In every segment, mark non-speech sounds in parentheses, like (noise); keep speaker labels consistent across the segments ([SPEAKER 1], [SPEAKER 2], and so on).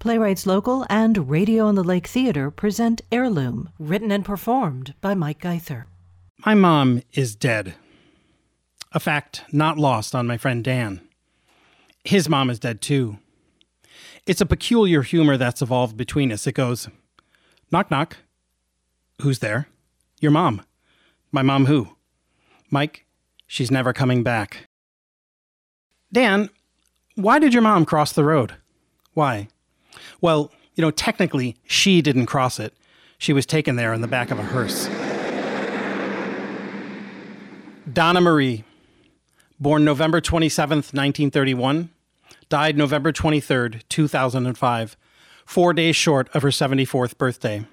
[SPEAKER 1] Playwrights Local and Radio on the Lake Theater present Heirloom, written and performed by Mike Geither.
[SPEAKER 2] My mom is dead. A fact not lost on my friend Dan. His mom is dead too. It's a peculiar humor that's evolved between us. It goes, knock, knock. Who's there? Your mom. My mom who? Mike, she's never coming back. Dan, why did your mom cross the road? Why? Well, you know, technically, she didn't cross it. She was taken there in the back of a hearse. Donna Marie, born November 27th, 1931, died November 23rd, 2005, four days short of her 74th birthday.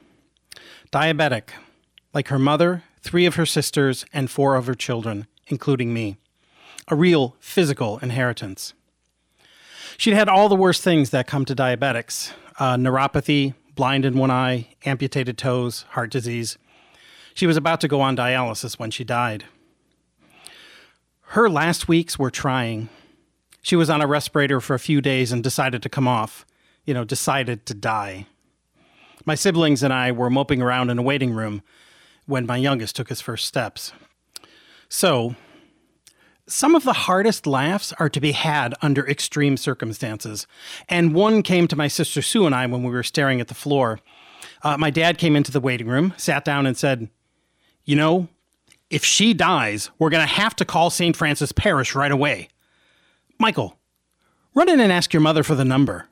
[SPEAKER 2] Diabetic, like her mother, three of her sisters, and four of her children, including me. A real physical inheritance. She'd had all the worst things that come to diabetics uh, neuropathy, blind in one eye, amputated toes, heart disease. She was about to go on dialysis when she died. Her last weeks were trying. She was on a respirator for a few days and decided to come off, you know, decided to die. My siblings and I were moping around in a waiting room when my youngest took his first steps. So, some of the hardest laughs are to be had under extreme circumstances. And one came to my sister Sue and I when we were staring at the floor. Uh, my dad came into the waiting room, sat down, and said, You know, if she dies, we're going to have to call St. Francis Parish right away. Michael, run in and ask your mother for the number.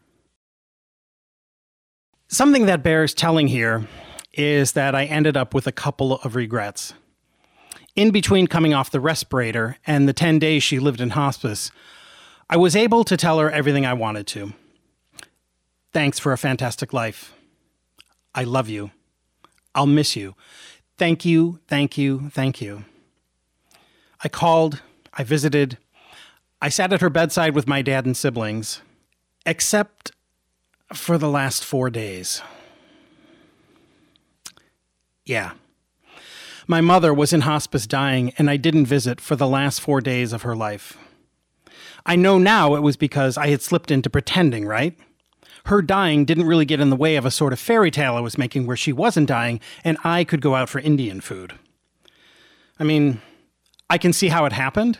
[SPEAKER 2] Something that bears telling here is that I ended up with a couple of regrets in between coming off the respirator and the 10 days she lived in hospice, I was able to tell her everything I wanted to. Thanks for a fantastic life. I love you. I'll miss you. Thank you, thank you, thank you. I called, I visited, I sat at her bedside with my dad and siblings, except for the last four days. Yeah. My mother was in hospice dying, and I didn't visit for the last four days of her life. I know now it was because I had slipped into pretending, right? Her dying didn't really get in the way of a sort of fairy tale I was making where she wasn't dying and I could go out for Indian food. I mean, I can see how it happened.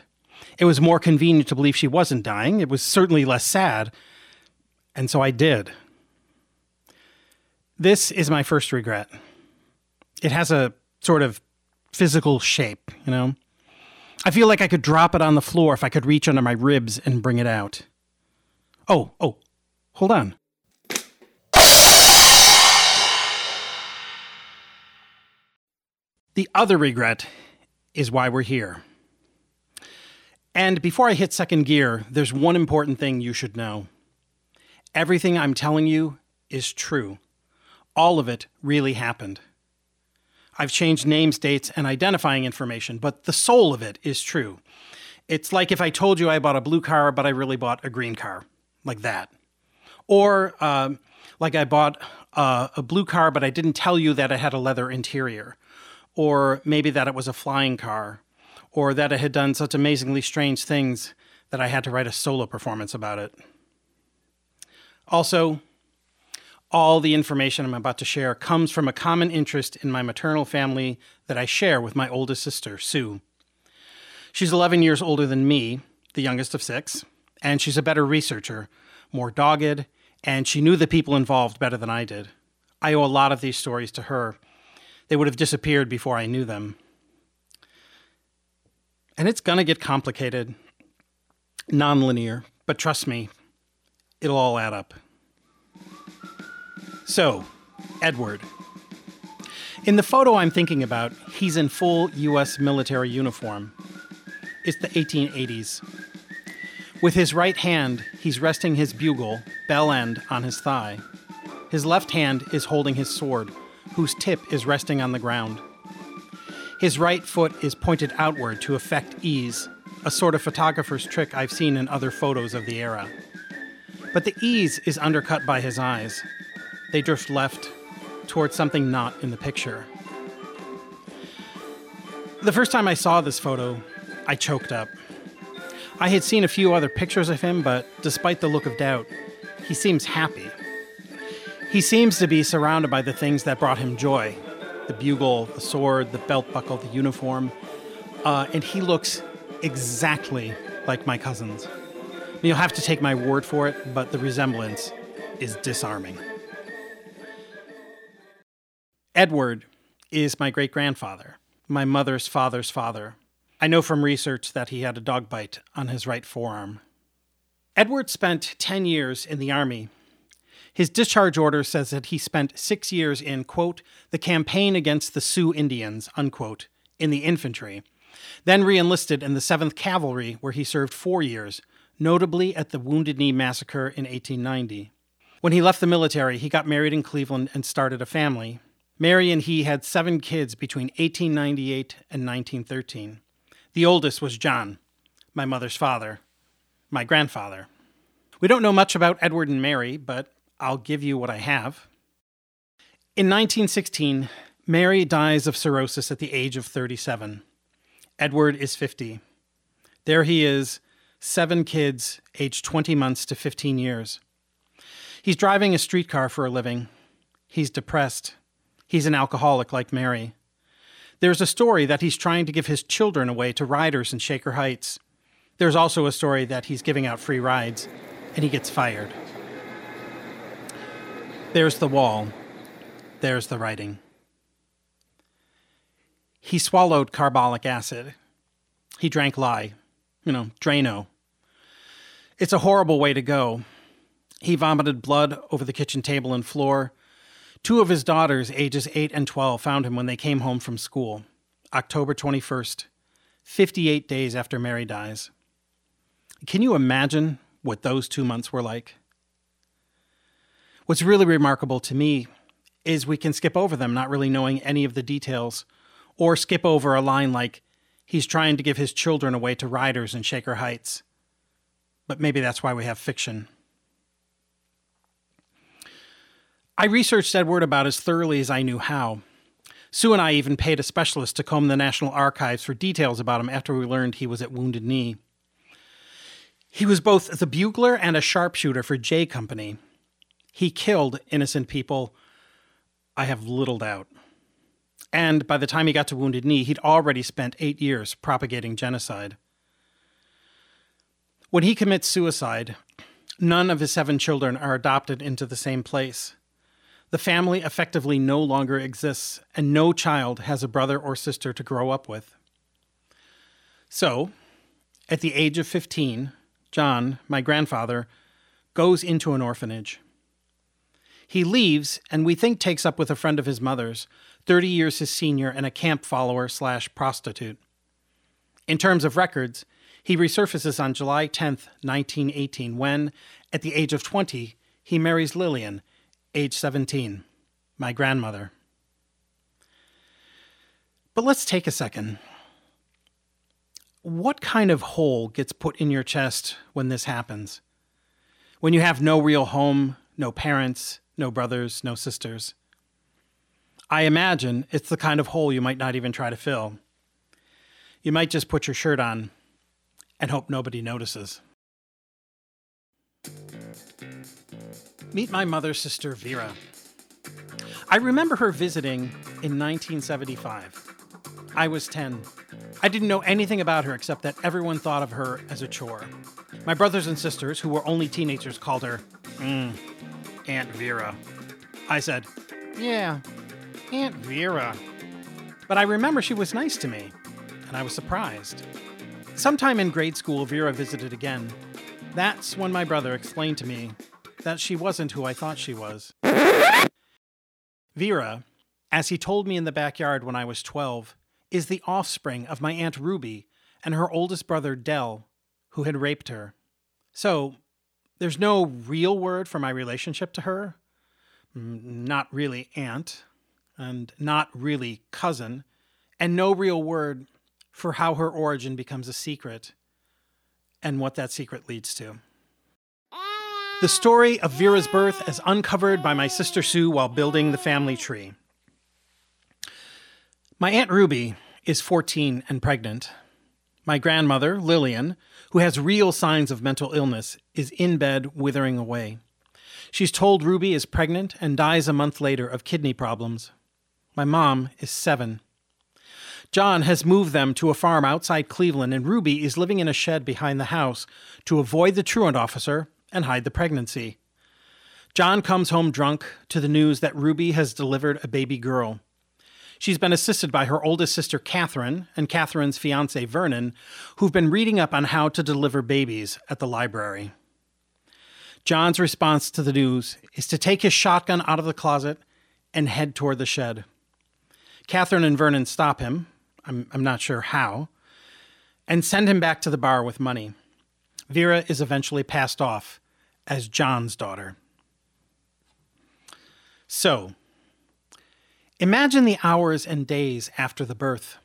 [SPEAKER 2] It was more convenient to believe she wasn't dying. It was certainly less sad. And so I did. This is my first regret. It has a sort of physical shape, you know? I feel like I could drop it on the floor if I could reach under my ribs and bring it out. Oh, oh, hold on. The other regret is why we're here. And before I hit second gear, there's one important thing you should know. Everything I'm telling you is true. All of it really happened. I've changed names, dates, and identifying information, but the soul of it is true. It's like if I told you I bought a blue car, but I really bought a green car, like that. Or um, like I bought uh, a blue car, but I didn't tell you that it had a leather interior. Or maybe that it was a flying car. Or that it had done such amazingly strange things that I had to write a solo performance about it. Also, all the information I'm about to share comes from a common interest in my maternal family that I share with my oldest sister, Sue. She's 11 years older than me, the youngest of six, and she's a better researcher, more dogged, and she knew the people involved better than I did. I owe a lot of these stories to her. They would have disappeared before I knew them. And it's going to get complicated, nonlinear, but trust me, it'll all add up. So, Edward. In the photo I'm thinking about, he's in full US military uniform. It's the 1880s. With his right hand, he's resting his bugle, bell end, on his thigh. His left hand is holding his sword, whose tip is resting on the ground. His right foot is pointed outward to effect ease, a sort of photographer's trick I've seen in other photos of the era. But the ease is undercut by his eyes, they drift left towards something not in the picture. The first time I saw this photo, I choked up. I had seen a few other pictures of him, but despite the look of doubt, he seems happy, He seems to be surrounded by the things that brought him joy the bugle, the sword, the belt buckle, the uniform. Uh, and he looks exactly like my cousins. You'll have to take my word for it, but the resemblance is disarming. Edward is my great grandfather, my mother's father's father. I know from research that he had a dog bite on his right forearm. Edward spent 10 years in the Army. His discharge order says that he spent six years in, quote, the campaign against the Sioux Indians, unquote, in the infantry, then re enlisted in the 7th Cavalry, where he served four years, notably at the Wounded Knee Massacre in 1890. When he left the military, he got married in Cleveland and started a family. Mary and he had seven kids between 1898 and 1913. The oldest was John, my mother's father, my grandfather. We don't know much about Edward and Mary, but I'll give you what I have. In 1916, Mary dies of cirrhosis at the age of 37. Edward is 50. There he is, seven kids, aged 20 months to 15 years. He's driving a streetcar for a living. He's depressed. He's an alcoholic like Mary. There's a story that he's trying to give his children away to riders in Shaker Heights. There's also a story that he's giving out free rides and he gets fired. There's the wall. There's the writing. He swallowed carbolic acid. He drank lye, you know, Drano. It's a horrible way to go. He vomited blood over the kitchen table and floor. Two of his daughters, ages 8 and 12, found him when they came home from school, October 21st, 58 days after Mary dies. Can you imagine what those two months were like? What's really remarkable to me is we can skip over them, not really knowing any of the details, or skip over a line like, he's trying to give his children away to riders in Shaker Heights. But maybe that's why we have fiction. I researched Edward about as thoroughly as I knew how. Sue and I even paid a specialist to comb the National Archives for details about him after we learned he was at Wounded Knee. He was both the bugler and a sharpshooter for J Company. He killed innocent people, I have little doubt. And by the time he got to Wounded Knee, he'd already spent eight years propagating genocide. When he commits suicide, none of his seven children are adopted into the same place. The family effectively no longer exists, and no child has a brother or sister to grow up with. So, at the age of 15, John, my grandfather, goes into an orphanage. He leaves, and we think takes up with a friend of his mother's, 30 years his senior and a camp follower slash prostitute. In terms of records, he resurfaces on July 10, 1918, when, at the age of 20, he marries Lillian, age 17, my grandmother. But let's take a second. What kind of hole gets put in your chest when this happens? When you have no real home, no parents, no brothers, no sisters? I imagine it's the kind of hole you might not even try to fill. You might just put your shirt on and hope nobody notices. Meet my mother's sister, Vera. I remember her visiting in 1975. I was 10. I didn't know anything about her except that everyone thought of her as a chore. My brothers and sisters, who were only teenagers, called her mm, Aunt Vera. I said, Yeah, Aunt Vera. But I remember she was nice to me, and I was surprised. Sometime in grade school, Vera visited again. That's when my brother explained to me that she wasn't who I thought she was. Vera, as he told me in the backyard when I was 12, is the offspring of my Aunt Ruby and her oldest brother Dell, who had raped her. So, there's no real word for my relationship to her. Mm, not really aunt, and not really cousin, and no real word for how her origin becomes a secret and what that secret leads to. The story of Vera's birth as uncovered by my sister Sue while building the family tree. My Aunt Ruby is 14 and pregnant. My grandmother, Lillian, who has real signs of mental illness, is in bed withering away. She's told Ruby is pregnant and dies a month later of kidney problems. My mom is seven. John has moved them to a farm outside Cleveland, and Ruby is living in a shed behind the house to avoid the truant officer and hide the pregnancy. John comes home drunk to the news that Ruby has delivered a baby girl. She's been assisted by her oldest sister, Catherine, and Catherine's fiance, Vernon, who've been reading up on how to deliver babies at the library. John's response to the news is to take his shotgun out of the closet and head toward the shed. Catherine and Vernon stop him, I'm, I'm not sure how, and send him back to the bar with money. Vera is eventually passed off as John's daughter. So, imagine the hours and days after the birth.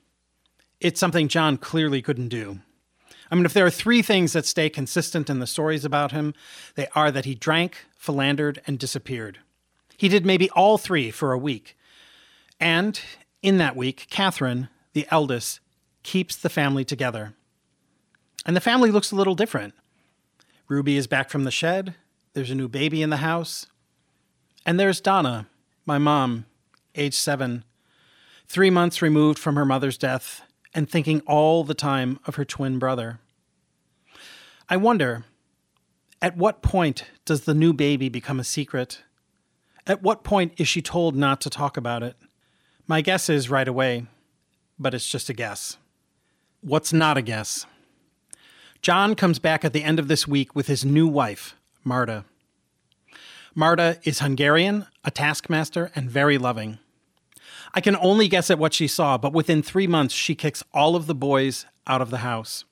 [SPEAKER 2] It's something John clearly couldn't do. I mean, if there are three things that stay consistent in the stories about him, they are that he drank, philandered, and disappeared. He did maybe all three for a week. And in that week, Catherine, the eldest, keeps the family together. And the family looks a little different. Ruby is back from the shed. There's a new baby in the house. And there's Donna, my mom, age seven, three months removed from her mother's death and thinking all the time of her twin brother. I wonder, at what point does the new baby become a secret? At what point is she told not to talk about it? My guess is right away, but it's just a guess. What's not a guess? John comes back at the end of this week with his new wife, Marta. Marta is Hungarian, a taskmaster, and very loving. I can only guess at what she saw, but within three months, she kicks all of the boys out of the house.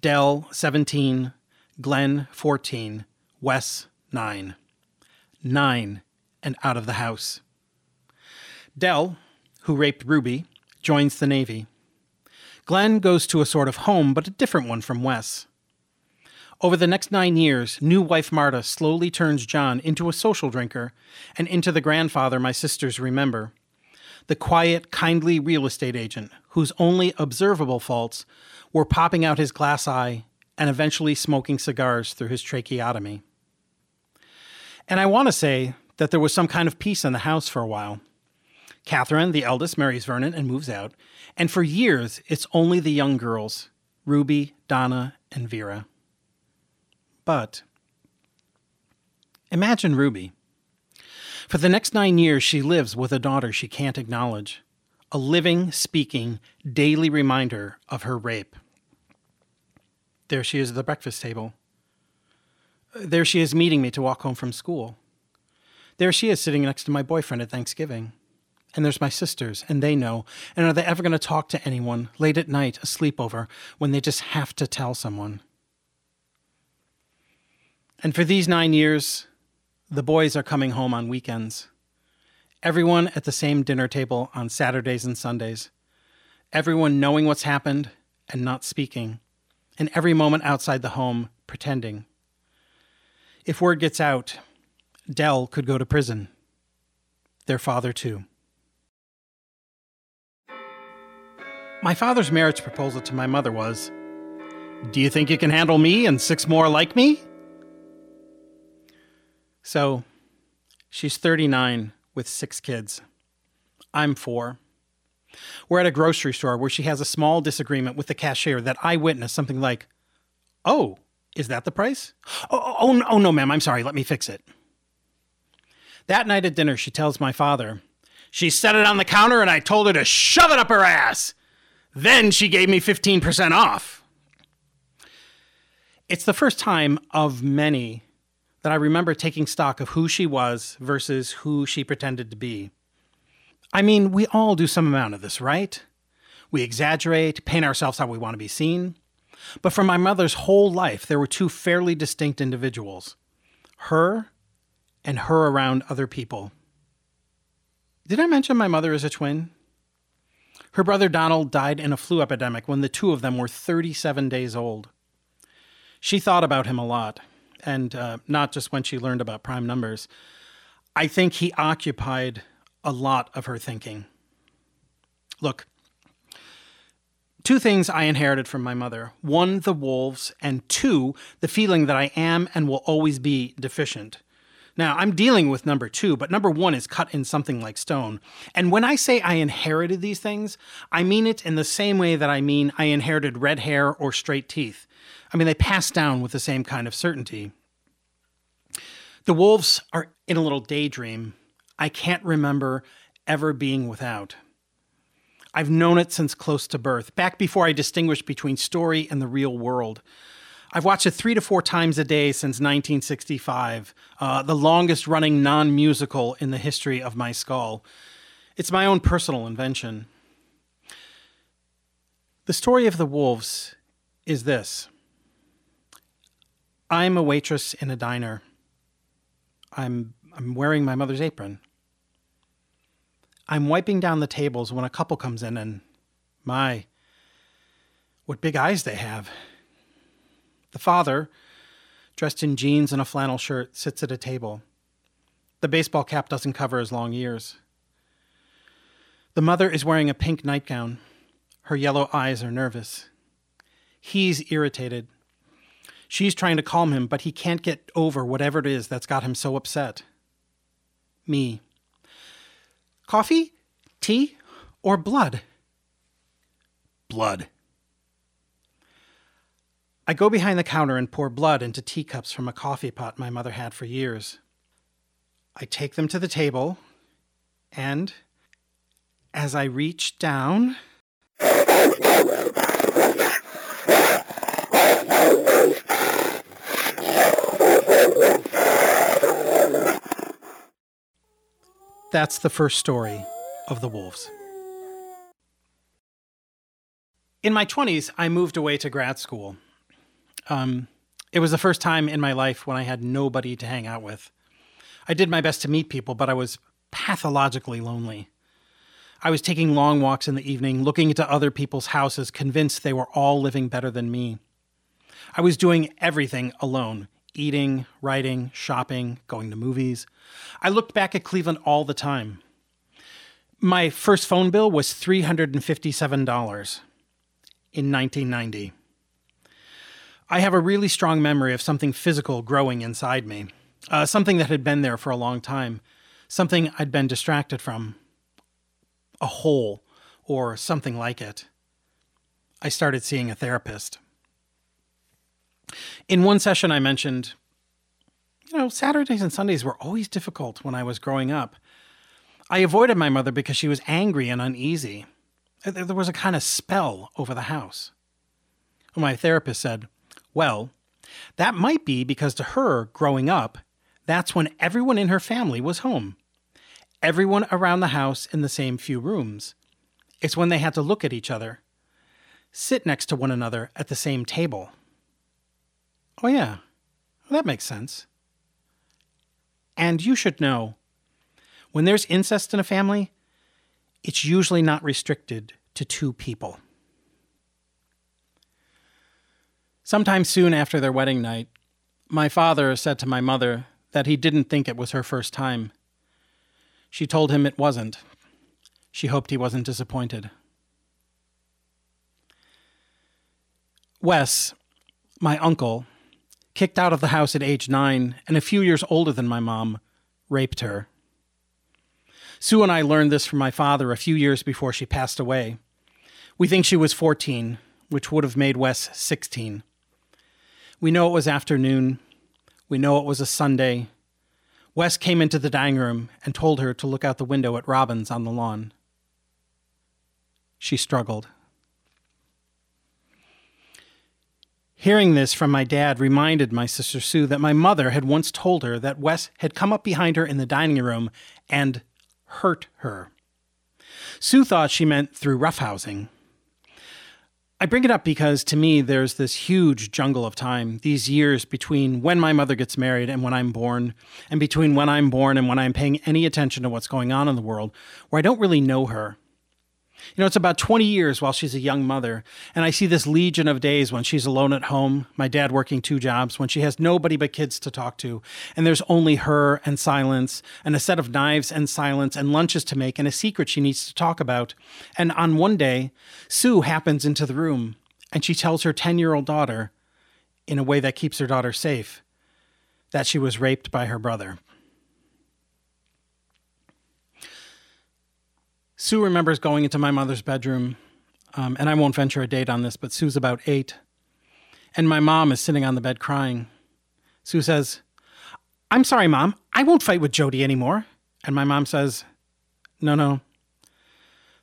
[SPEAKER 2] Dell, 17, Glenn, 14, Wes, 9. Nine, and out of the house. Dell, who raped Ruby, joins the Navy. Glenn goes to a sort of home, but a different one from Wes. Over the next nine years, new wife Marta slowly turns John into a social drinker and into the grandfather my sisters remember the quiet, kindly real estate agent whose only observable faults were popping out his glass eye and eventually smoking cigars through his tracheotomy. And I want to say that there was some kind of peace in the house for a while. Catherine, the eldest, marries Vernon and moves out, and for years it's only the young girls Ruby, Donna, and Vera. But imagine Ruby. For the next nine years, she lives with a daughter she can't acknowledge, a living, speaking, daily reminder of her rape. There she is at the breakfast table. There she is meeting me to walk home from school. There she is sitting next to my boyfriend at Thanksgiving. And there's my sisters, and they know. And are they ever going to talk to anyone late at night, a sleepover, when they just have to tell someone? And for these nine years, the boys are coming home on weekends. Everyone at the same dinner table on Saturdays and Sundays. Everyone knowing what's happened and not speaking. And every moment outside the home, pretending. If word gets out, Dell could go to prison. Their father, too. My father's marriage proposal to my mother was Do you think you can handle me and six more like me? So she's 39 with six kids. I'm four. We're at a grocery store where she has a small disagreement with the cashier that I witness something like, Oh, is that the price? Oh, oh, oh, oh no, ma'am, I'm sorry, let me fix it. That night at dinner, she tells my father, She set it on the counter and I told her to shove it up her ass. Then she gave me 15% off. It's the first time of many that I remember taking stock of who she was versus who she pretended to be. I mean, we all do some amount of this, right? We exaggerate, paint ourselves how we want to be seen. But for my mother's whole life, there were two fairly distinct individuals her and her around other people. Did I mention my mother is a twin? Her brother Donald died in a flu epidemic when the two of them were 37 days old. She thought about him a lot and uh, not just when she learned about prime numbers. I think he occupied a lot of her thinking. Look, two things I inherited from my mother one, the wolves, and two, the feeling that I am and will always be deficient. Now, I'm dealing with number two, but number one is cut in something like stone. And when I say I inherited these things, I mean it in the same way that I mean I inherited red hair or straight teeth. I mean, they pass down with the same kind of certainty. The wolves are in a little daydream I can't remember ever being without. I've known it since close to birth, back before I distinguished between story and the real world. I've watched it three to four times a day since 1965, uh, the longest running non musical in the history of my skull. It's my own personal invention. The story of the wolves is this I'm a waitress in a diner. I'm, I'm wearing my mother's apron. I'm wiping down the tables when a couple comes in, and my, what big eyes they have. The father, dressed in jeans and a flannel shirt, sits at a table. The baseball cap doesn't cover his long ears. The mother is wearing a pink nightgown. Her yellow eyes are nervous. He's irritated. She's trying to calm him, but he can't get over whatever it is that's got him so upset. Me. Coffee? Tea? Or blood? Blood. I go behind the counter and pour blood into teacups from a coffee pot my mother had for years. I take them to the table, and as I reach down, That's the first story of the wolves. In my 20s, I moved away to grad school. Um, it was the first time in my life when I had nobody to hang out with. I did my best to meet people, but I was pathologically lonely. I was taking long walks in the evening, looking into other people's houses, convinced they were all living better than me. I was doing everything alone eating, writing, shopping, going to movies. I looked back at Cleveland all the time. My first phone bill was $357 in 1990. I have a really strong memory of something physical growing inside me, uh, something that had been there for a long time, something I'd been distracted from, a hole or something like it. I started seeing a therapist. In one session, I mentioned, you know, Saturdays and Sundays were always difficult when I was growing up. I avoided my mother because she was angry and uneasy. There was a kind of spell over the house. My therapist said, Well, that might be because to her, growing up, that's when everyone in her family was home. Everyone around the house in the same few rooms. It's when they had to look at each other, sit next to one another at the same table. Oh, yeah, well, that makes sense. And you should know when there's incest in a family, it's usually not restricted to two people. Sometime soon after their wedding night, my father said to my mother that he didn't think it was her first time. She told him it wasn't. She hoped he wasn't disappointed. Wes, my uncle, kicked out of the house at age nine and a few years older than my mom, raped her. Sue and I learned this from my father a few years before she passed away. We think she was 14, which would have made Wes 16. We know it was afternoon. We know it was a Sunday. Wes came into the dining room and told her to look out the window at robins on the lawn. She struggled. Hearing this from my dad reminded my sister Sue that my mother had once told her that Wes had come up behind her in the dining room and hurt her. Sue thought she meant through roughhousing. I bring it up because to me, there's this huge jungle of time, these years between when my mother gets married and when I'm born, and between when I'm born and when I'm paying any attention to what's going on in the world, where I don't really know her. You know, it's about 20 years while she's a young mother, and I see this legion of days when she's alone at home, my dad working two jobs, when she has nobody but kids to talk to, and there's only her and silence, and a set of knives and silence, and lunches to make, and a secret she needs to talk about. And on one day, Sue happens into the room, and she tells her 10 year old daughter, in a way that keeps her daughter safe, that she was raped by her brother. Sue remembers going into my mother's bedroom, um, and I won't venture a date on this, but Sue's about eight. And my mom is sitting on the bed crying. Sue says, I'm sorry, Mom. I won't fight with Jody anymore. And my mom says, No, no.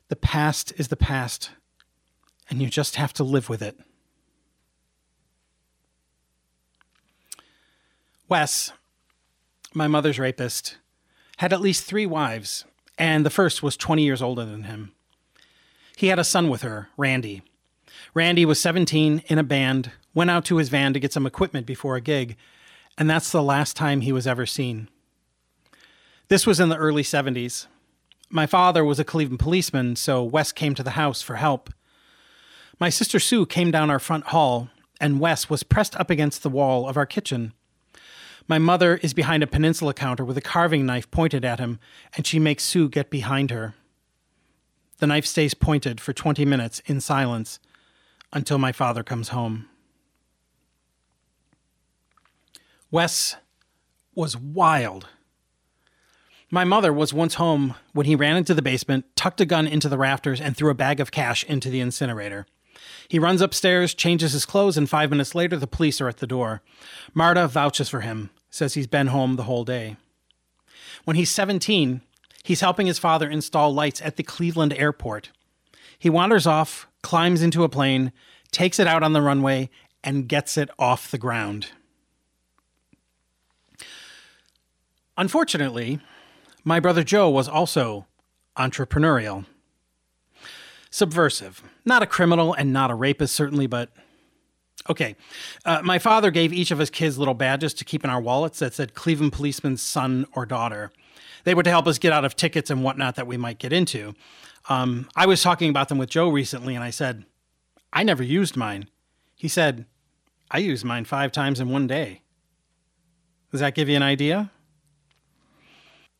[SPEAKER 2] The past is the past, and you just have to live with it. Wes, my mother's rapist, had at least three wives, and the first was 20 years older than him. He had a son with her, Randy. Randy was 17 in a band, went out to his van to get some equipment before a gig, and that's the last time he was ever seen. This was in the early 70s. My father was a Cleveland policeman, so Wes came to the house for help. My sister Sue came down our front hall, and Wes was pressed up against the wall of our kitchen. My mother is behind a peninsula counter with a carving knife pointed at him, and she makes Sue get behind her. The knife stays pointed for 20 minutes in silence until my father comes home. Wes was wild. My mother was once home when he ran into the basement, tucked a gun into the rafters, and threw a bag of cash into the incinerator. He runs upstairs, changes his clothes, and five minutes later, the police are at the door. Marta vouches for him, says he's been home the whole day. When he's 17, he's helping his father install lights at the Cleveland airport. He wanders off, climbs into a plane, takes it out on the runway, and gets it off the ground. Unfortunately, my brother Joe was also entrepreneurial. Subversive. Not a criminal and not a rapist, certainly, but okay. Uh, my father gave each of his kids little badges to keep in our wallets that said Cleveland policeman's son or daughter. They were to help us get out of tickets and whatnot that we might get into. Um, I was talking about them with Joe recently, and I said, I never used mine. He said, I used mine five times in one day. Does that give you an idea?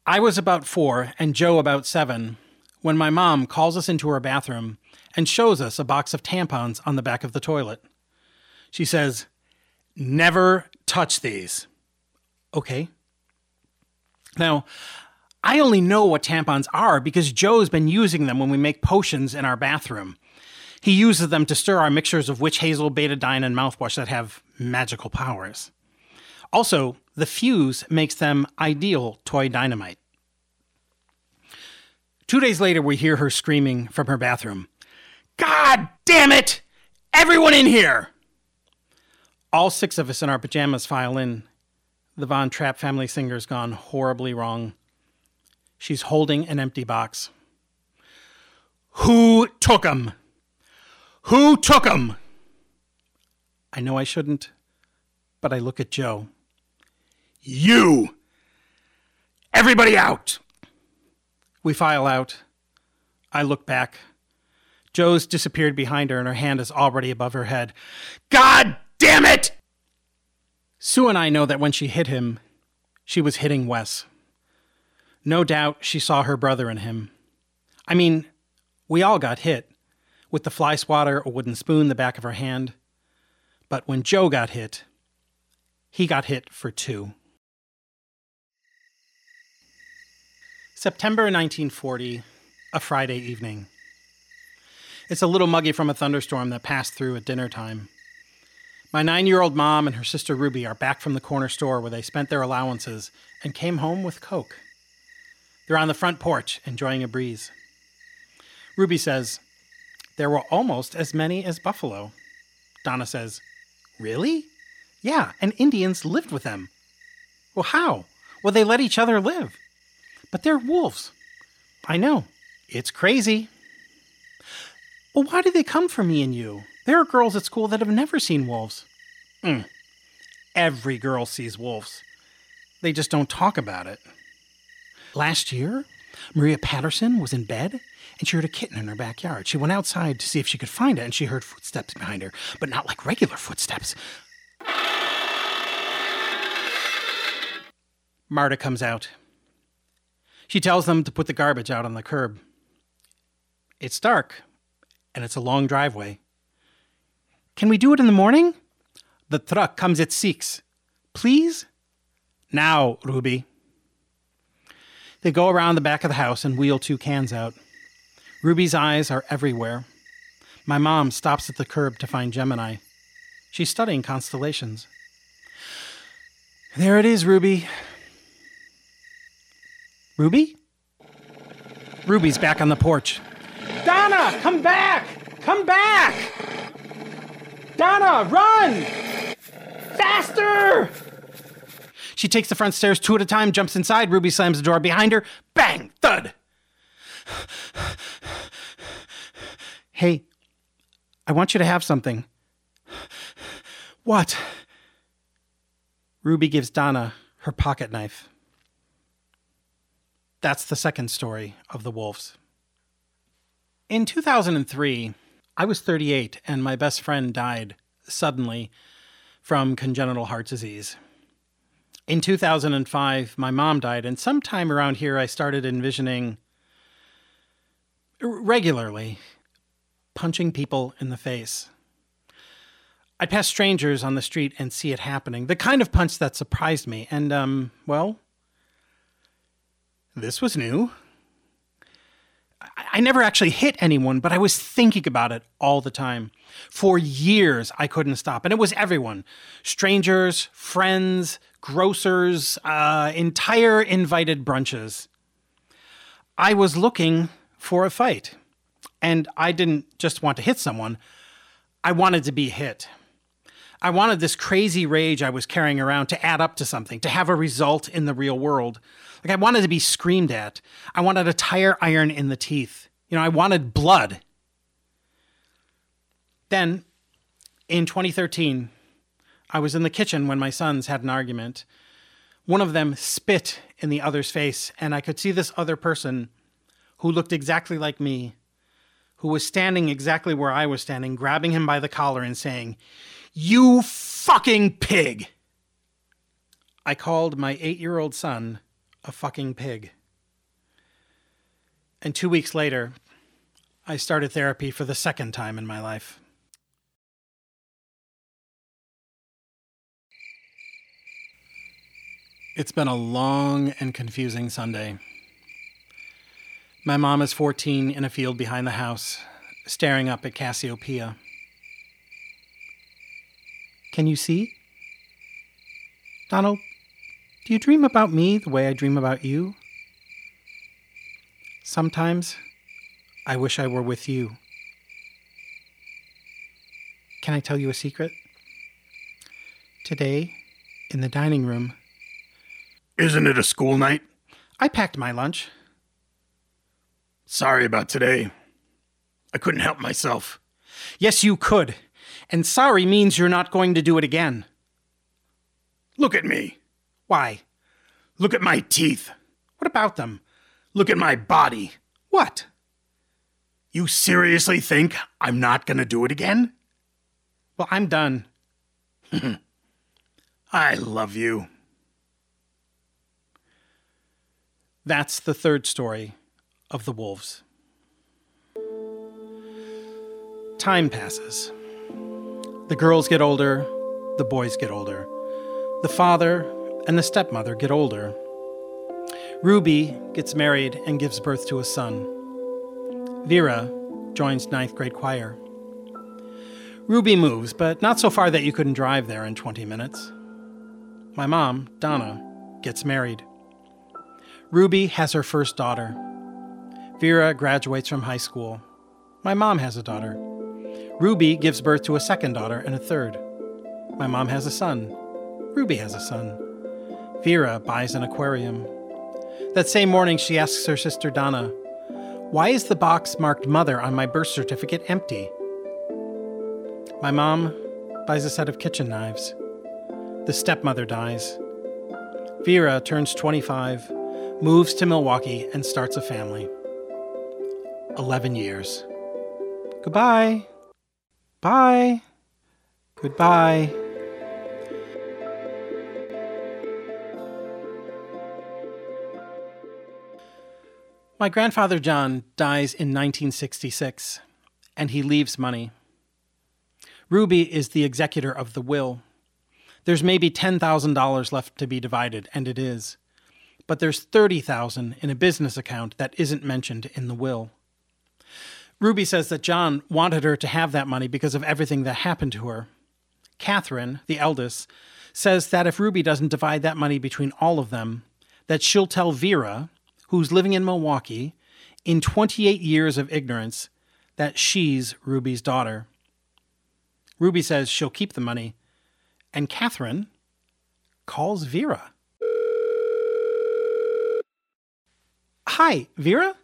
[SPEAKER 2] I was about four and Joe about seven when my mom calls us into her bathroom and shows us a box of tampons on the back of the toilet. She says, Never touch these. Okay. Now, I only know what tampons are because Joe's been using them when we make potions in our bathroom. He uses them to stir our mixtures of witch hazel, betadine, and mouthwash that have magical powers. Also, the fuse makes them ideal toy dynamite. Two days later, we hear her screaming from her bathroom God damn it! Everyone in here! All six of us in our pajamas file in. The Von Trapp family singer's gone horribly wrong. She's holding an empty box. Who took 'em? Who took 'em? I know I shouldn't, but I look at Joe. You! Everybody out! We file out. I look back. Joe's disappeared behind her, and her hand is already above her head. God damn it! Sue and I know that when she hit him, she was hitting Wes. No doubt she saw her brother in him. I mean, we all got hit, with the fly swatter or wooden spoon the back of her hand. But when Joe got hit, he got hit for two. September 1940, a Friday evening. It's a little muggy from a thunderstorm that passed through at dinner time. My nine year old mom and her sister Ruby are back from the corner store where they spent their allowances and came home with Coke. They're on the front porch enjoying a breeze. Ruby says, There were almost as many as buffalo. Donna says, Really? Yeah, and Indians lived with them. Well, how? Well, they let each other live. But they're wolves. I know. It's crazy. Well, why do they come for me and you? There are girls at school that have never seen wolves. Mm. Every girl sees wolves. They just don't talk about it. Last year, Maria Patterson was in bed and she heard a kitten in her backyard. She went outside to see if she could find it and she heard footsteps behind her, but not like regular footsteps. Marta comes out. She tells them to put the garbage out on the curb. It's dark, and it's a long driveway. Can we do it in the morning? The truck comes at six. Please? Now, Ruby. They go around the back of the house and wheel two cans out. Ruby's eyes are everywhere. My mom stops at the curb to find Gemini. She's studying constellations. There it is, Ruby. Ruby? Ruby's back on the porch. Donna, come back! Come back! Donna, run! Faster! She takes the front stairs two at a time, jumps inside. Ruby slams the door behind her. Bang! Thud! Hey, I want you to have something. What? Ruby gives Donna her pocket knife. That's the second story of the wolves. In 2003, I was 38 and my best friend died suddenly from congenital heart disease. In 2005, my mom died, and sometime around here, I started envisioning regularly punching people in the face. I'd pass strangers on the street and see it happening, the kind of punch that surprised me. And, um, well, this was new. I never actually hit anyone, but I was thinking about it all the time. For years, I couldn't stop. And it was everyone strangers, friends, grocers, uh, entire invited brunches. I was looking for a fight. And I didn't just want to hit someone, I wanted to be hit. I wanted this crazy rage I was carrying around to add up to something, to have a result in the real world. Like I wanted to be screamed at. I wanted a tire iron in the teeth. You know, I wanted blood. Then, in 2013, I was in the kitchen when my sons had an argument. One of them spit in the other's face, and I could see this other person who looked exactly like me, who was standing exactly where I was standing, grabbing him by the collar and saying, You fucking pig! I called my eight year old son a fucking pig. And two weeks later, I started therapy for the second time in my life. It's been a long and confusing Sunday. My mom is 14 in a field behind the house, staring up at Cassiopeia. Can you see? Donald, do you dream about me the way I dream about you? Sometimes I wish I were with you. Can I tell you a secret? Today, in the dining room,
[SPEAKER 3] Isn't it a school night?
[SPEAKER 2] I packed my lunch.
[SPEAKER 3] Sorry about today. I couldn't help myself.
[SPEAKER 2] Yes, you could. And sorry means you're not going to do it again.
[SPEAKER 3] Look at me.
[SPEAKER 2] Why?
[SPEAKER 3] Look at my teeth.
[SPEAKER 2] What about them?
[SPEAKER 3] Look at my body.
[SPEAKER 2] What?
[SPEAKER 3] You seriously think I'm not going to do it again?
[SPEAKER 2] Well, I'm done. (laughs)
[SPEAKER 3] I love you.
[SPEAKER 2] That's the third story of the wolves. Time passes. The girls get older, the boys get older. The father and the stepmother get older. Ruby gets married and gives birth to a son. Vera joins ninth grade choir. Ruby moves, but not so far that you couldn't drive there in 20 minutes. My mom, Donna, gets married. Ruby has her first daughter. Vera graduates from high school. My mom has a daughter. Ruby gives birth to a second daughter and a third. My mom has a son. Ruby has a son. Vera buys an aquarium. That same morning, she asks her sister Donna, Why is the box marked mother on my birth certificate empty? My mom buys a set of kitchen knives. The stepmother dies. Vera turns 25, moves to Milwaukee, and starts a family. 11 years. Goodbye. Bye. Goodbye. My grandfather John dies in 1966, and he leaves money. Ruby is the executor of the will. There's maybe $10,000 left to be divided, and it is. But there's 30,000 in a business account that isn't mentioned in the will. Ruby says that John wanted her to have that money because of everything that happened to her. Catherine, the eldest, says that if Ruby doesn't divide that money between all of them, that she'll tell Vera, who's living in Milwaukee, in 28 years of ignorance, that she's Ruby's daughter. Ruby says she'll keep the money, and Catherine calls Vera. Hi, Vera?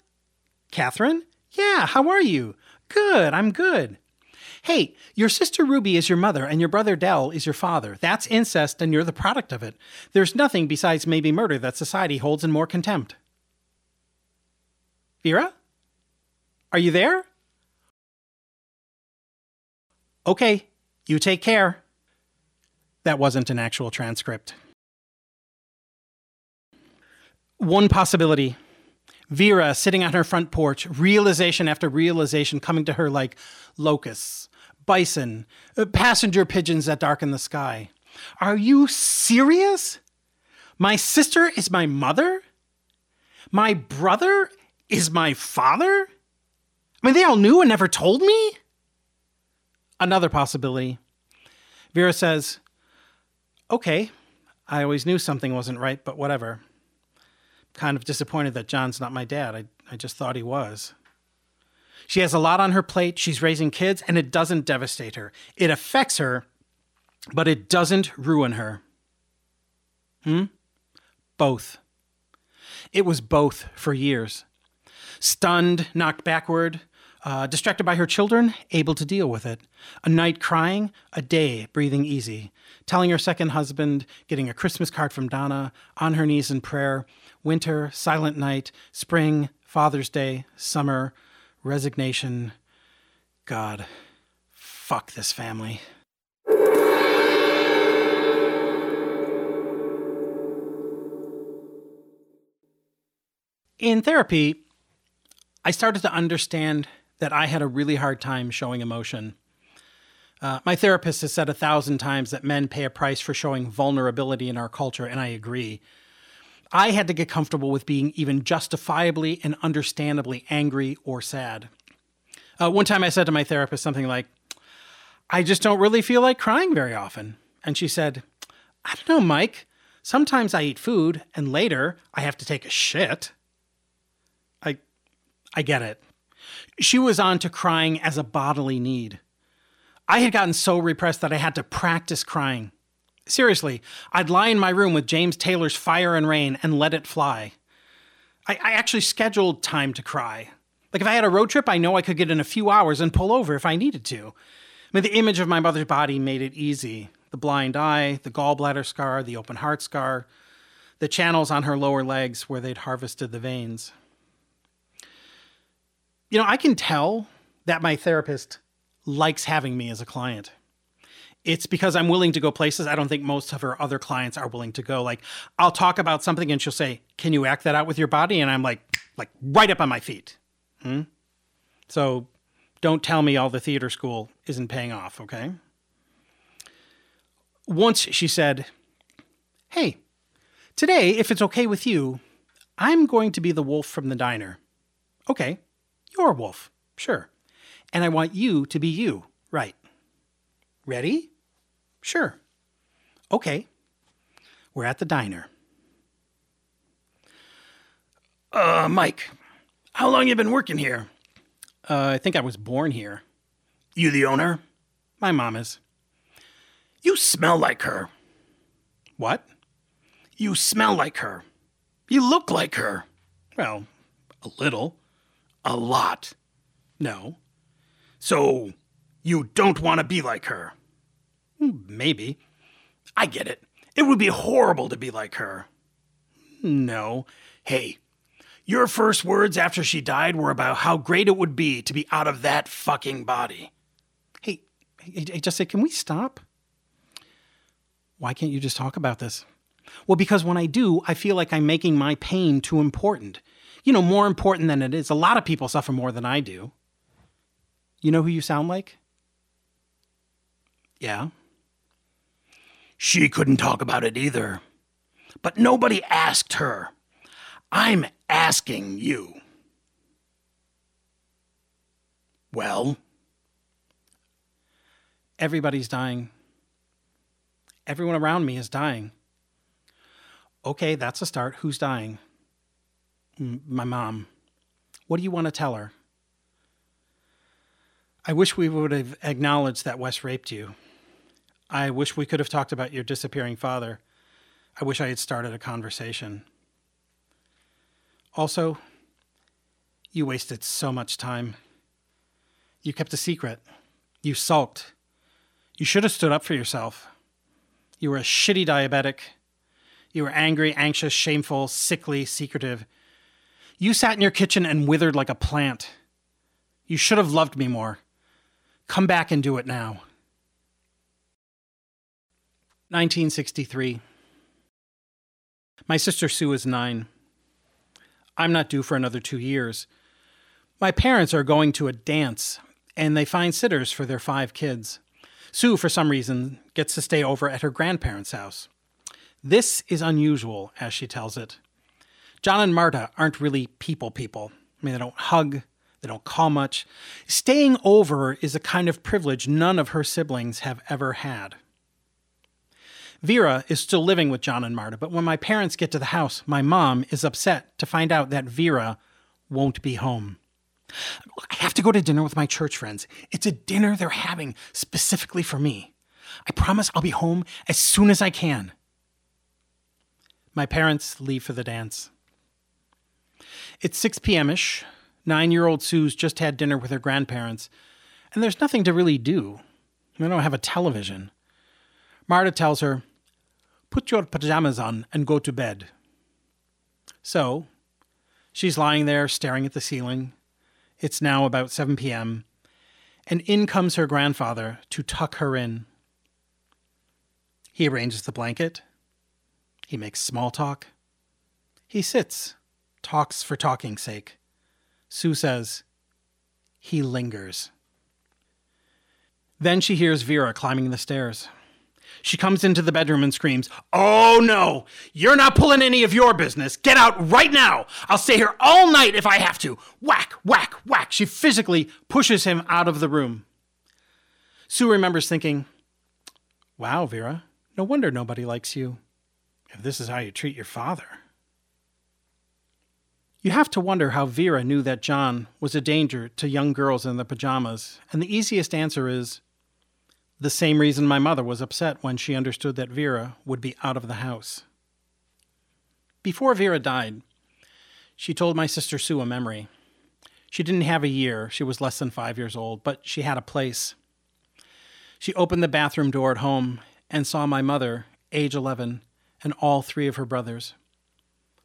[SPEAKER 2] Catherine? Yeah, how are you? Good, I'm good. Hey, your sister Ruby is your mother and your brother Dell is your father. That's incest and you're the product of it. There's nothing besides maybe murder that society holds in more contempt. Vera? Are you there? Okay, you take care. That wasn't an actual transcript. One possibility Vera sitting on her front porch, realization after realization coming to her like locusts, bison, uh, passenger pigeons that darken the sky. Are you serious? My sister is my mother? My brother is my father? I mean, they all knew and never told me? Another possibility. Vera says, Okay, I always knew something wasn't right, but whatever kind of disappointed that John's not my dad. I, I just thought he was. She has a lot on her plate. She's raising kids, and it doesn't devastate her. It affects her, but it doesn't ruin her. Hmm? Both. It was both for years. Stunned, knocked backward, uh, distracted by her children, able to deal with it. A night crying, a day breathing easy. Telling her second husband, getting a Christmas card from Donna, on her knees in prayer, winter, silent night, spring, Father's Day, summer, resignation. God, fuck this family. In therapy, I started to understand that I had a really hard time showing emotion. Uh, my therapist has said a thousand times that men pay a price for showing vulnerability in our culture, and I agree. I had to get comfortable with being even justifiably and understandably angry or sad. Uh, one time I said to my therapist something like, I just don't really feel like crying very often. And she said, I don't know, Mike. Sometimes I eat food and later I have to take a shit. I I get it. She was on to crying as a bodily need. I had gotten so repressed that I had to practice crying. Seriously, I'd lie in my room with James Taylor's Fire and Rain and let it fly. I, I, actually scheduled time to cry. Like if I had a road trip, I know I could get in a few hours and pull over if I needed to. I mean, the image of my mother's body made it easy. The blind eye, the gallbladder scar, the open heart scar, the channels on her lower legs where they'd harvested the veins. You know, I can tell that my therapist likes having me as a client it's because I'm willing to go places I don't think most of her other clients are willing to go. Like I'll talk about something and she'll say, "Can you act that out with your body?" And I'm like, like right up on my feet. Hmm? So don't tell me all the theater school isn't paying off, okay? Once she said, "Hey, today, if it's okay with you, I'm going to be the wolf from the diner." Okay, you're a wolf, sure. And I want you to be you, right? Ready? Sure. Okay. We're at the diner. Uh, Mike, how long you been working here? Uh, I think I was born here.
[SPEAKER 3] You the owner?
[SPEAKER 2] My mom is.
[SPEAKER 3] You smell like her.
[SPEAKER 2] What?
[SPEAKER 3] You smell like her. You look like her.
[SPEAKER 2] Well, a little.
[SPEAKER 3] A lot.
[SPEAKER 2] No.
[SPEAKER 3] So, you don't want to be like her.
[SPEAKER 2] Hmm, maybe.
[SPEAKER 3] I get it. It would be horrible to be like her.
[SPEAKER 2] No.
[SPEAKER 3] Hey, your first words after she died were about how great it would be to be out of that fucking body.
[SPEAKER 2] Hey, hey, just say, can we stop? Why can't you just talk about this? Well, because when I do, I feel like I'm making my pain too important. You know, more important than it is. A lot of people suffer more than I do. You know who you sound like? Yeah.
[SPEAKER 3] She couldn't talk about it either. But nobody asked her. I'm asking you. Well,
[SPEAKER 2] Everybody's dying. Everyone around me is dying. Okay, that's a start. Who's dying? "M- My mom. What do you want to tell her? I wish we would have acknowledged that Wes raped you. I wish we could have talked about your disappearing father. I wish I had started a conversation. Also, you wasted so much time. You kept a secret. You sulked. You should have stood up for yourself. You were a shitty diabetic. You were angry, anxious, shameful, sickly, secretive. You sat in your kitchen and withered like a plant. You should have loved me more. Come back and do it now. 1963. My sister Sue is nine. I'm not due for another two years. My parents are going to a dance, and they find sitters for their five kids. Sue, for some reason, gets to stay over at her grandparents' house. This is unusual, as she tells it. John and Marta aren't really people people. I mean, they don't hug, they don't call much. Staying over is a kind of privilege none of her siblings have ever had. Vera is still living with John and Marta, but when my parents get to the house, my mom is upset to find out that Vera won't be home. I have to go to dinner with my church friends. It's a dinner they're having specifically for me. I promise I'll be home as soon as I can. My parents leave for the dance. It's 6 p.m. ish. Nine year old Sue's just had dinner with her grandparents, and there's nothing to really do. They don't have a television. Marta tells her, Put your pajamas on and go to bed. So, she's lying there staring at the ceiling. It's now about 7 p.m., and in comes her grandfather to tuck her in. He arranges the blanket. He makes small talk. He sits, talks for talking's sake. Sue says, He lingers. Then she hears Vera climbing the stairs. She comes into the bedroom and screams,
[SPEAKER 3] oh no, you're not pulling any of your business. Get out right now. I'll stay here all night if I have to. Whack, whack, whack.
[SPEAKER 2] She physically pushes him out of the room. Sue remembers thinking, Wow, Vera, no wonder nobody likes you if this is how you treat your father. You have to wonder how Vera knew that John was a danger to young girls in their pajamas, and the easiest answer is the same reason my mother was upset when she understood that Vera would be out of the house. Before Vera died, she told my sister Sue a memory. She didn't have a year, she was less than five years old, but she had a place. She opened the bathroom door at home and saw my mother, age 11, and all three of her brothers.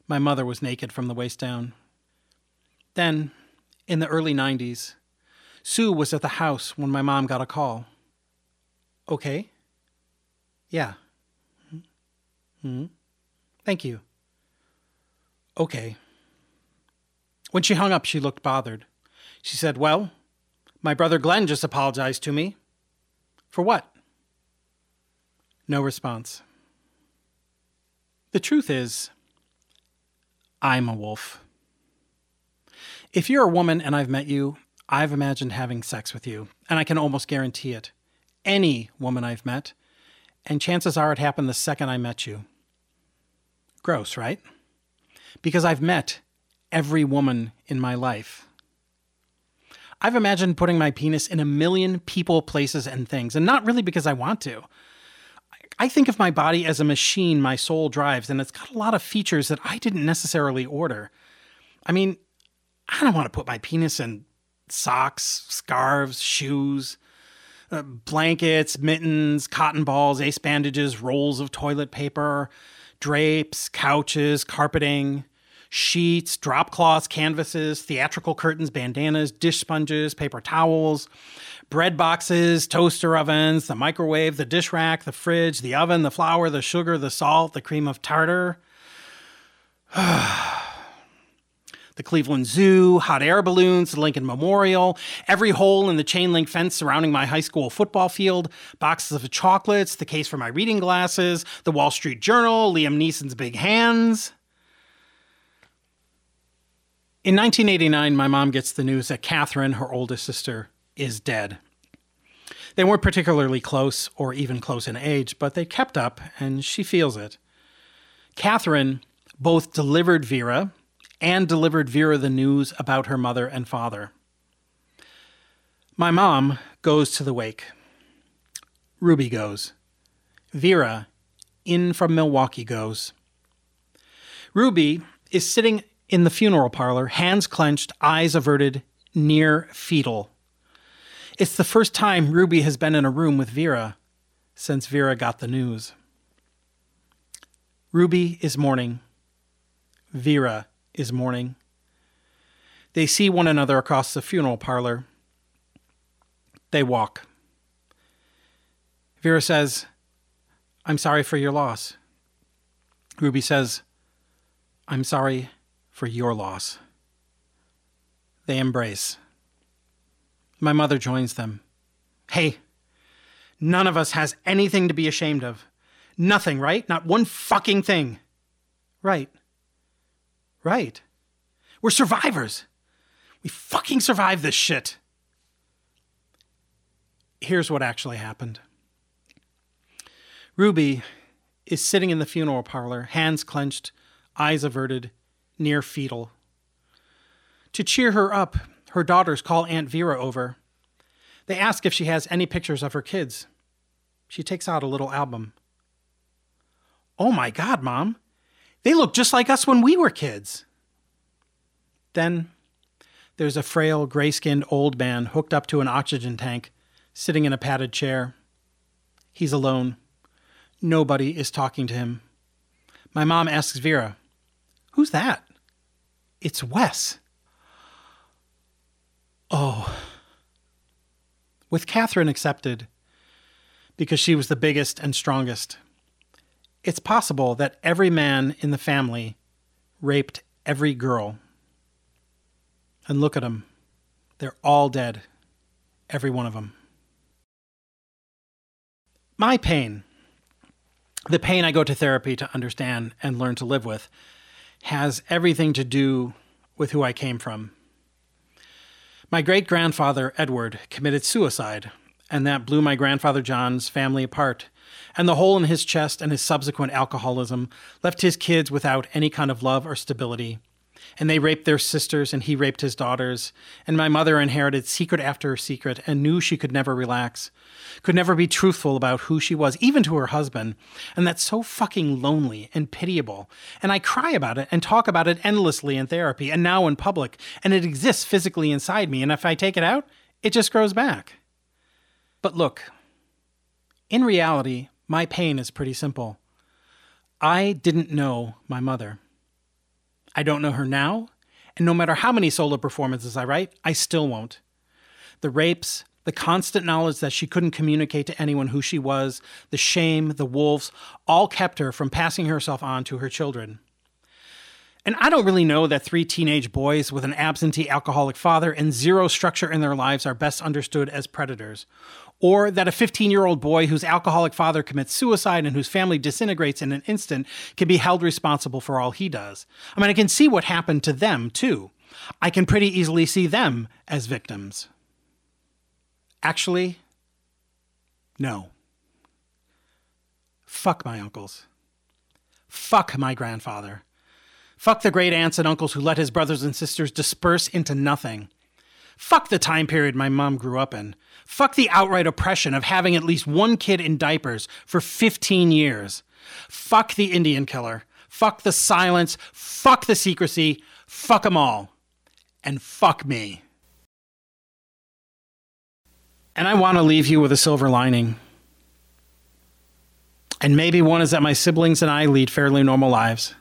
[SPEAKER 2] My mother was naked from the waist down. Then, in the early 90s, Sue was at the house when my mom got a call. Okay. Yeah. hmm Thank you. Okay. When she hung up, she looked bothered. She said, Well, my brother Glenn just apologized to me. For what? No response. The truth is, I'm a wolf. If you're a woman and I've met you, I've imagined having sex with you, and I can almost guarantee it. Any woman I've met, and chances are it happened the second I met you. Gross, right? Because I've met every woman in my life. I've imagined putting my penis in a million people, places, and things, and not really because I want to. I think of my body as a machine my soul drives, and it's got a lot of features that I didn't necessarily order. I mean, I don't want to put my penis in socks, scarves, shoes, uh, blankets, mittens, cotton balls, ace bandages, rolls of toilet paper, drapes, couches, carpeting, sheets, drop cloths, canvases, theatrical curtains, bandanas, dish sponges, paper towels, bread boxes, toaster ovens, the microwave, the dish rack, the fridge, the oven, the flour, the sugar, the salt, the cream of tartar. (sighs) the Cleveland Zoo, hot air balloons, the Lincoln Memorial, every hole in the chain link fence surrounding my high school football field, boxes of chocolates, the case for my reading glasses, the Wall Street Journal, Liam Neeson's big hands. In 1989, my mom gets the news that Catherine, her oldest sister, is dead. They weren't particularly close or even close in age, but they kept up, and she feels it. Catherine both delivered Vera and delivered Vera the news about her mother and father. My mom goes to the wake. Ruby goes. Vera, in from Milwaukee, goes. Ruby is sitting in the funeral parlor, hands clenched, eyes averted, near fetal. It's the first time Ruby has been in a room with Vera since Vera got the news. Ruby is mourning. Vera is mourning. They see one another across the funeral parlor. They walk. Vera says, I'm sorry for your loss. Ruby says, I'm sorry for your loss. They embrace. My mother joins them. Hey, none of us has anything to be ashamed of. Nothing, right? Not one fucking thing. Right. Right. We're survivors. We fucking survived this shit. Here's what actually happened Ruby is sitting in the funeral parlor, hands clenched, eyes averted, near fetal. To cheer her up, her daughters call Aunt Vera over. They ask if she has any pictures of her kids. She takes out a little album. Oh my God, Mom. They look just like us when we were kids. Then there's a frail, gray skinned old man hooked up to an oxygen tank, sitting in a padded chair. He's alone. Nobody is talking to him. My mom asks Vera, Who's that? It's Wes. Oh. With Catherine accepted, because she was the biggest and strongest, it's possible that every man in the family raped every girl. And look at them. They're all dead. Every one of them. My pain, the pain I go to therapy to understand and learn to live with, has everything to do with who I came from. My great grandfather, Edward, committed suicide, and that blew my grandfather John's family apart. And the hole in his chest and his subsequent alcoholism left his kids without any kind of love or stability and they raped their sisters, and he raped his daughters. And my mother inherited secret after secret and knew she could never relax, could never be truthful about who she was, even to her husband. And that's so fucking lonely and pitiable. And I cry about it and talk about it endlessly in therapy and now in public, and it exists physically inside me. And if I take it out, it just grows back. But look, in reality, my pain is pretty simple. I didn't know my mother. I don't know her now, and no matter how many solo performances I write, I still won't. The rapes, the constant knowledge that she couldn't communicate to anyone who she was, the shame, the wolves, all kept her from passing herself on to her children. And I don't really know that three teenage boys with an absentee alcoholic father and zero structure in their lives are best understood as predators, or that a 15 year old boy whose alcoholic father commits suicide and whose family disintegrates in an instant can be held responsible for all he does. I mean, I can see what happened to them, too. I can pretty easily see them as victims. Actually, no. Fuck my uncles. Fuck my grandfather. Fuck the great aunts and uncles who let his brothers and sisters disperse into nothing. Fuck the time period my mom grew up in. Fuck the outright oppression of having at least one kid in diapers for 15 years. Fuck the Indian killer. Fuck the silence. Fuck the secrecy. Fuck them all. And fuck me. And I want to leave you with a silver lining. And maybe one is that my siblings and I lead fairly normal lives.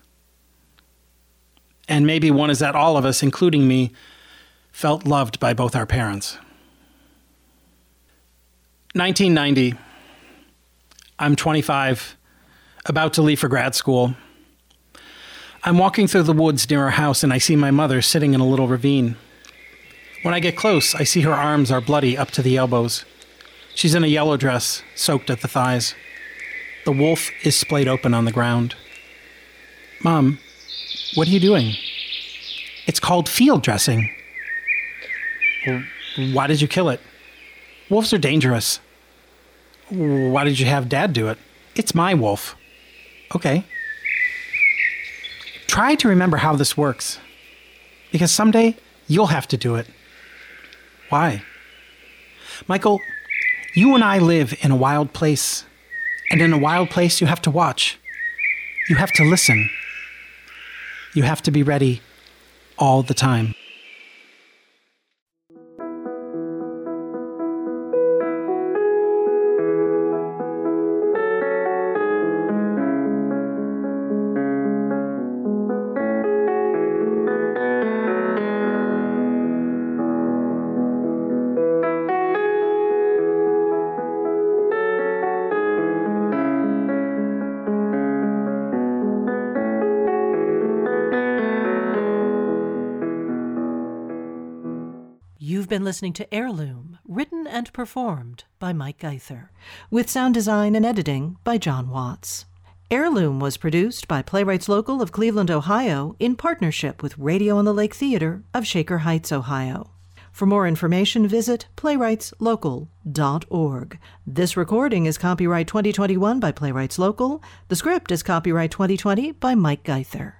[SPEAKER 2] And maybe one is that all of us, including me, felt loved by both our parents. 1990. I'm 25, about to leave for grad school. I'm walking through the woods near our house and I see my mother sitting in a little ravine. When I get close, I see her arms are bloody up to the elbows. She's in a yellow dress, soaked at the thighs. The wolf is splayed open on the ground. Mom, what are you doing? It's called field dressing. Well, why did you kill it? Wolves are dangerous. Why did you have Dad do it? It's my wolf. Okay. Try to remember how this works. Because someday you'll have to do it. Why? Michael, you and I live in a wild place. And in a wild place, you have to watch. You have to listen. You have to be ready all the time.
[SPEAKER 1] Listening to Heirloom, written and performed by Mike Geither, with sound design and editing by John Watts. Heirloom was produced by Playwrights Local of Cleveland, Ohio, in partnership with Radio on the Lake Theater of Shaker Heights, Ohio. For more information, visit playwrightslocal.org. This recording is copyright 2021 by Playwrights Local. The script is copyright 2020 by Mike Geither.